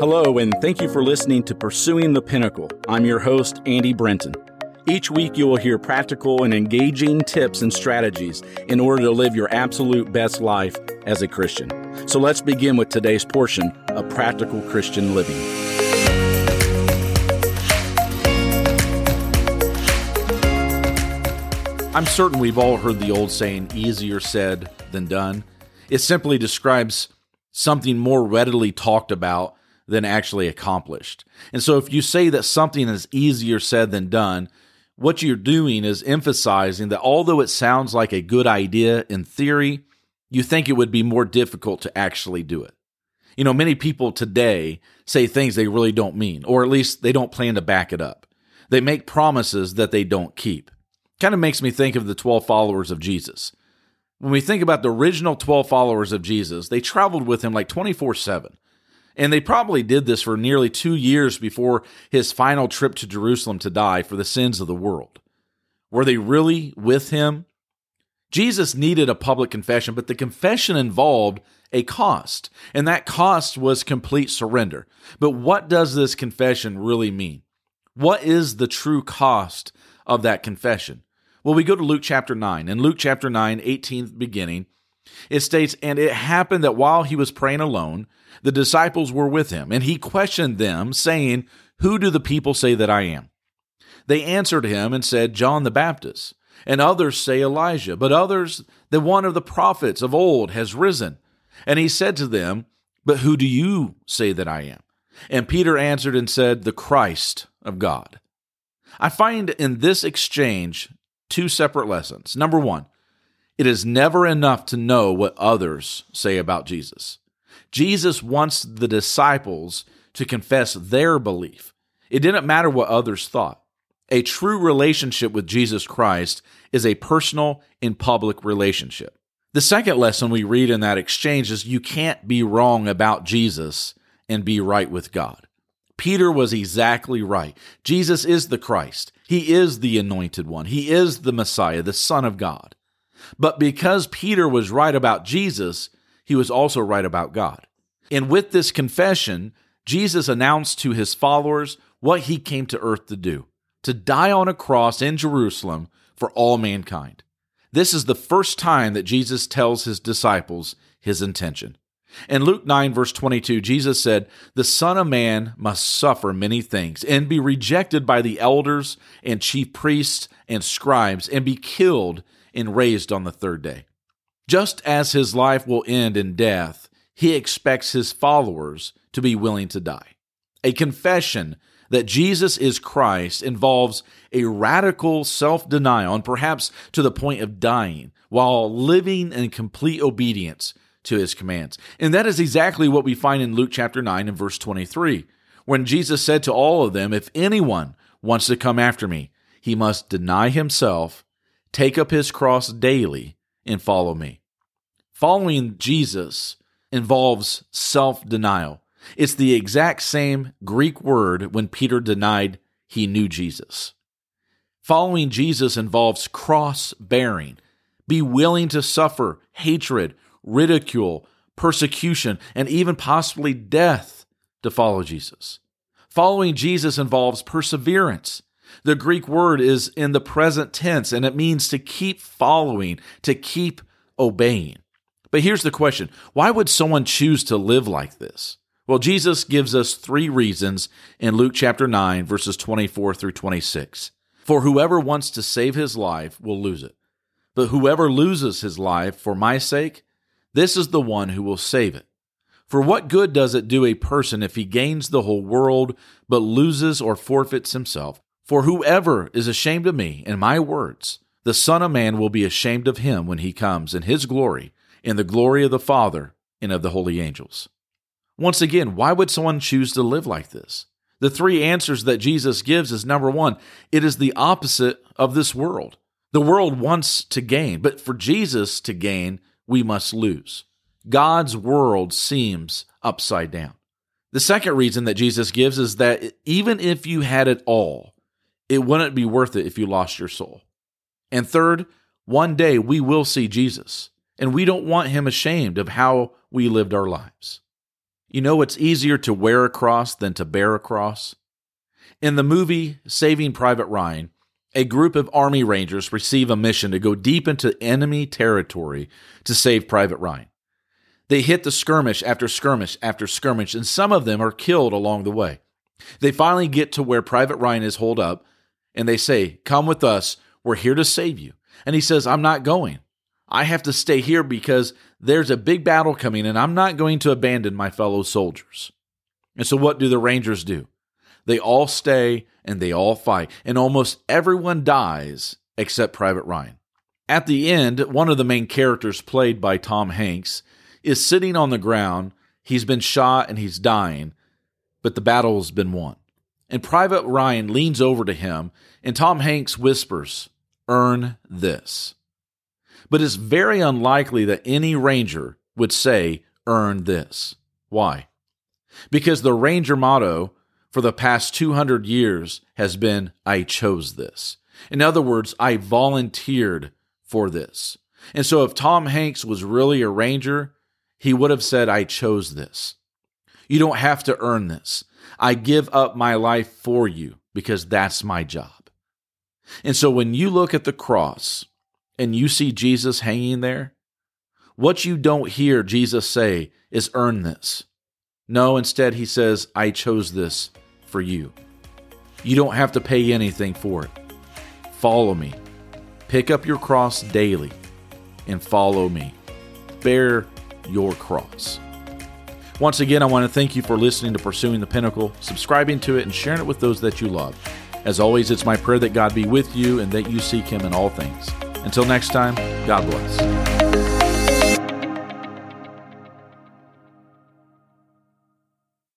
Hello, and thank you for listening to Pursuing the Pinnacle. I'm your host, Andy Brenton. Each week, you will hear practical and engaging tips and strategies in order to live your absolute best life as a Christian. So let's begin with today's portion of Practical Christian Living. I'm certain we've all heard the old saying, easier said than done. It simply describes something more readily talked about than actually accomplished. And so if you say that something is easier said than done, what you're doing is emphasizing that although it sounds like a good idea in theory, you think it would be more difficult to actually do it. You know, many people today say things they really don't mean, or at least they don't plan to back it up. They make promises that they don't keep. Kind of makes me think of the 12 followers of Jesus. When we think about the original 12 followers of Jesus, they traveled with him like 24 7. And they probably did this for nearly two years before his final trip to Jerusalem to die for the sins of the world. Were they really with him? Jesus needed a public confession, but the confession involved a cost, and that cost was complete surrender. But what does this confession really mean? What is the true cost of that confession? Well, we go to Luke chapter 9. In Luke chapter 9, 18th beginning, it states, And it happened that while he was praying alone, the disciples were with him, and he questioned them, saying, Who do the people say that I am? They answered him and said, John the Baptist, and others say Elijah, but others that one of the prophets of old has risen. And he said to them, But who do you say that I am? And Peter answered and said, The Christ of God. I find in this exchange two separate lessons. Number one, it is never enough to know what others say about Jesus. Jesus wants the disciples to confess their belief. It didn't matter what others thought. A true relationship with Jesus Christ is a personal and public relationship. The second lesson we read in that exchange is you can't be wrong about Jesus and be right with God. Peter was exactly right. Jesus is the Christ. He is the anointed one. He is the Messiah, the Son of God. But because Peter was right about Jesus, he was also right about God. And with this confession, Jesus announced to his followers what he came to earth to do to die on a cross in Jerusalem for all mankind. This is the first time that Jesus tells his disciples his intention. In Luke 9, verse 22, Jesus said, The Son of Man must suffer many things and be rejected by the elders and chief priests and scribes and be killed and raised on the third day. Just as his life will end in death, he expects his followers to be willing to die. A confession that Jesus is Christ involves a radical self denial and perhaps to the point of dying while living in complete obedience to his commands. And that is exactly what we find in Luke chapter 9 and verse 23, when Jesus said to all of them, If anyone wants to come after me, he must deny himself, take up his cross daily, and follow me. Following Jesus involves self denial. It's the exact same Greek word when Peter denied he knew Jesus. Following Jesus involves cross bearing. Be willing to suffer hatred, ridicule, persecution, and even possibly death to follow Jesus. Following Jesus involves perseverance. The Greek word is in the present tense and it means to keep following, to keep obeying. But here's the question why would someone choose to live like this? Well, Jesus gives us three reasons in Luke chapter 9, verses 24 through 26. For whoever wants to save his life will lose it. But whoever loses his life for my sake, this is the one who will save it. For what good does it do a person if he gains the whole world, but loses or forfeits himself? For whoever is ashamed of me and my words, the Son of Man will be ashamed of him when he comes in his glory in the glory of the Father and of the holy angels. Once again, why would someone choose to live like this? The three answers that Jesus gives is number one, it is the opposite of this world. The world wants to gain, but for Jesus to gain, we must lose. God's world seems upside down. The second reason that Jesus gives is that even if you had it all, it wouldn't be worth it if you lost your soul. And third, one day we will see Jesus and we don't want him ashamed of how we lived our lives. You know, it's easier to wear a cross than to bear a cross. In the movie Saving Private Ryan, a group of Army Rangers receive a mission to go deep into enemy territory to save Private Ryan. They hit the skirmish after skirmish after skirmish, and some of them are killed along the way. They finally get to where Private Ryan is holed up, and they say, Come with us. We're here to save you. And he says, I'm not going. I have to stay here because there's a big battle coming, and I'm not going to abandon my fellow soldiers. And so, what do the Rangers do? They all stay and they all fight, and almost everyone dies except Private Ryan. At the end, one of the main characters, played by Tom Hanks, is sitting on the ground. He's been shot and he's dying, but the battle's been won. And Private Ryan leans over to him, and Tom Hanks whispers, Earn this. But it's very unlikely that any Ranger would say, Earn this. Why? Because the Ranger motto for the past 200 years has been, I chose this. In other words, I volunteered for this. And so if Tom Hanks was really a Ranger, he would have said, I chose this. You don't have to earn this. I give up my life for you because that's my job. And so when you look at the cross and you see Jesus hanging there, what you don't hear Jesus say is earn this. No, instead, he says, I chose this for you. You don't have to pay anything for it. Follow me. Pick up your cross daily and follow me. Bear your cross. Once again, I want to thank you for listening to Pursuing the Pinnacle, subscribing to it, and sharing it with those that you love. As always, it's my prayer that God be with you and that you seek Him in all things. Until next time, God bless.